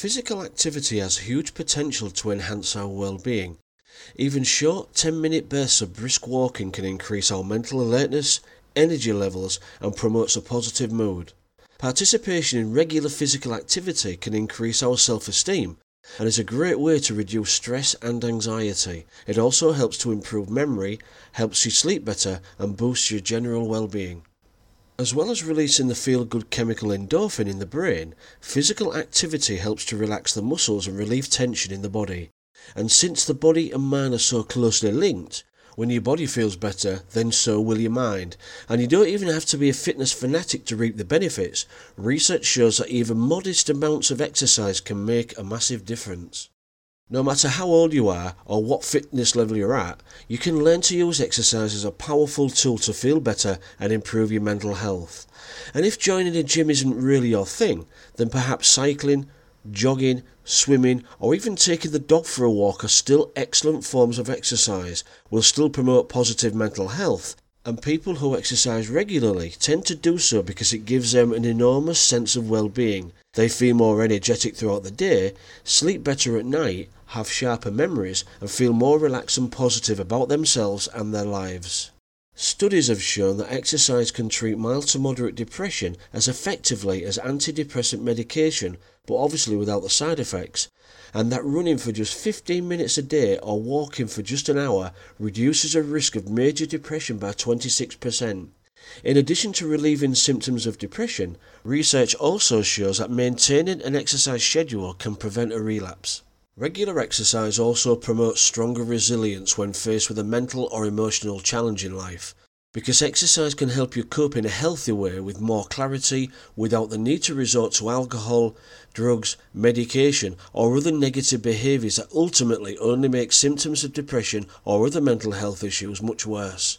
Physical activity has huge potential to enhance our well being. Even short 10 minute bursts of brisk walking can increase our mental alertness, energy levels, and promotes a positive mood. Participation in regular physical activity can increase our self esteem and is a great way to reduce stress and anxiety. It also helps to improve memory, helps you sleep better, and boosts your general well being. As well as releasing the feel good chemical endorphin in the brain, physical activity helps to relax the muscles and relieve tension in the body. And since the body and mind are so closely linked, when your body feels better, then so will your mind. And you don't even have to be a fitness fanatic to reap the benefits. Research shows that even modest amounts of exercise can make a massive difference. No matter how old you are or what fitness level you're at, you can learn to use exercise as a powerful tool to feel better and improve your mental health. And if joining a gym isn't really your thing, then perhaps cycling, jogging, swimming, or even taking the dog for a walk are still excellent forms of exercise, will still promote positive mental health. And people who exercise regularly tend to do so because it gives them an enormous sense of well being. They feel more energetic throughout the day, sleep better at night, have sharper memories, and feel more relaxed and positive about themselves and their lives. Studies have shown that exercise can treat mild to moderate depression as effectively as antidepressant medication, but obviously without the side effects, and that running for just 15 minutes a day or walking for just an hour reduces the risk of major depression by 26%. In addition to relieving symptoms of depression, research also shows that maintaining an exercise schedule can prevent a relapse. Regular exercise also promotes stronger resilience when faced with a mental or emotional challenge in life, because exercise can help you cope in a healthy way with more clarity without the need to resort to alcohol, drugs, medication, or other negative behaviours that ultimately only make symptoms of depression or other mental health issues much worse.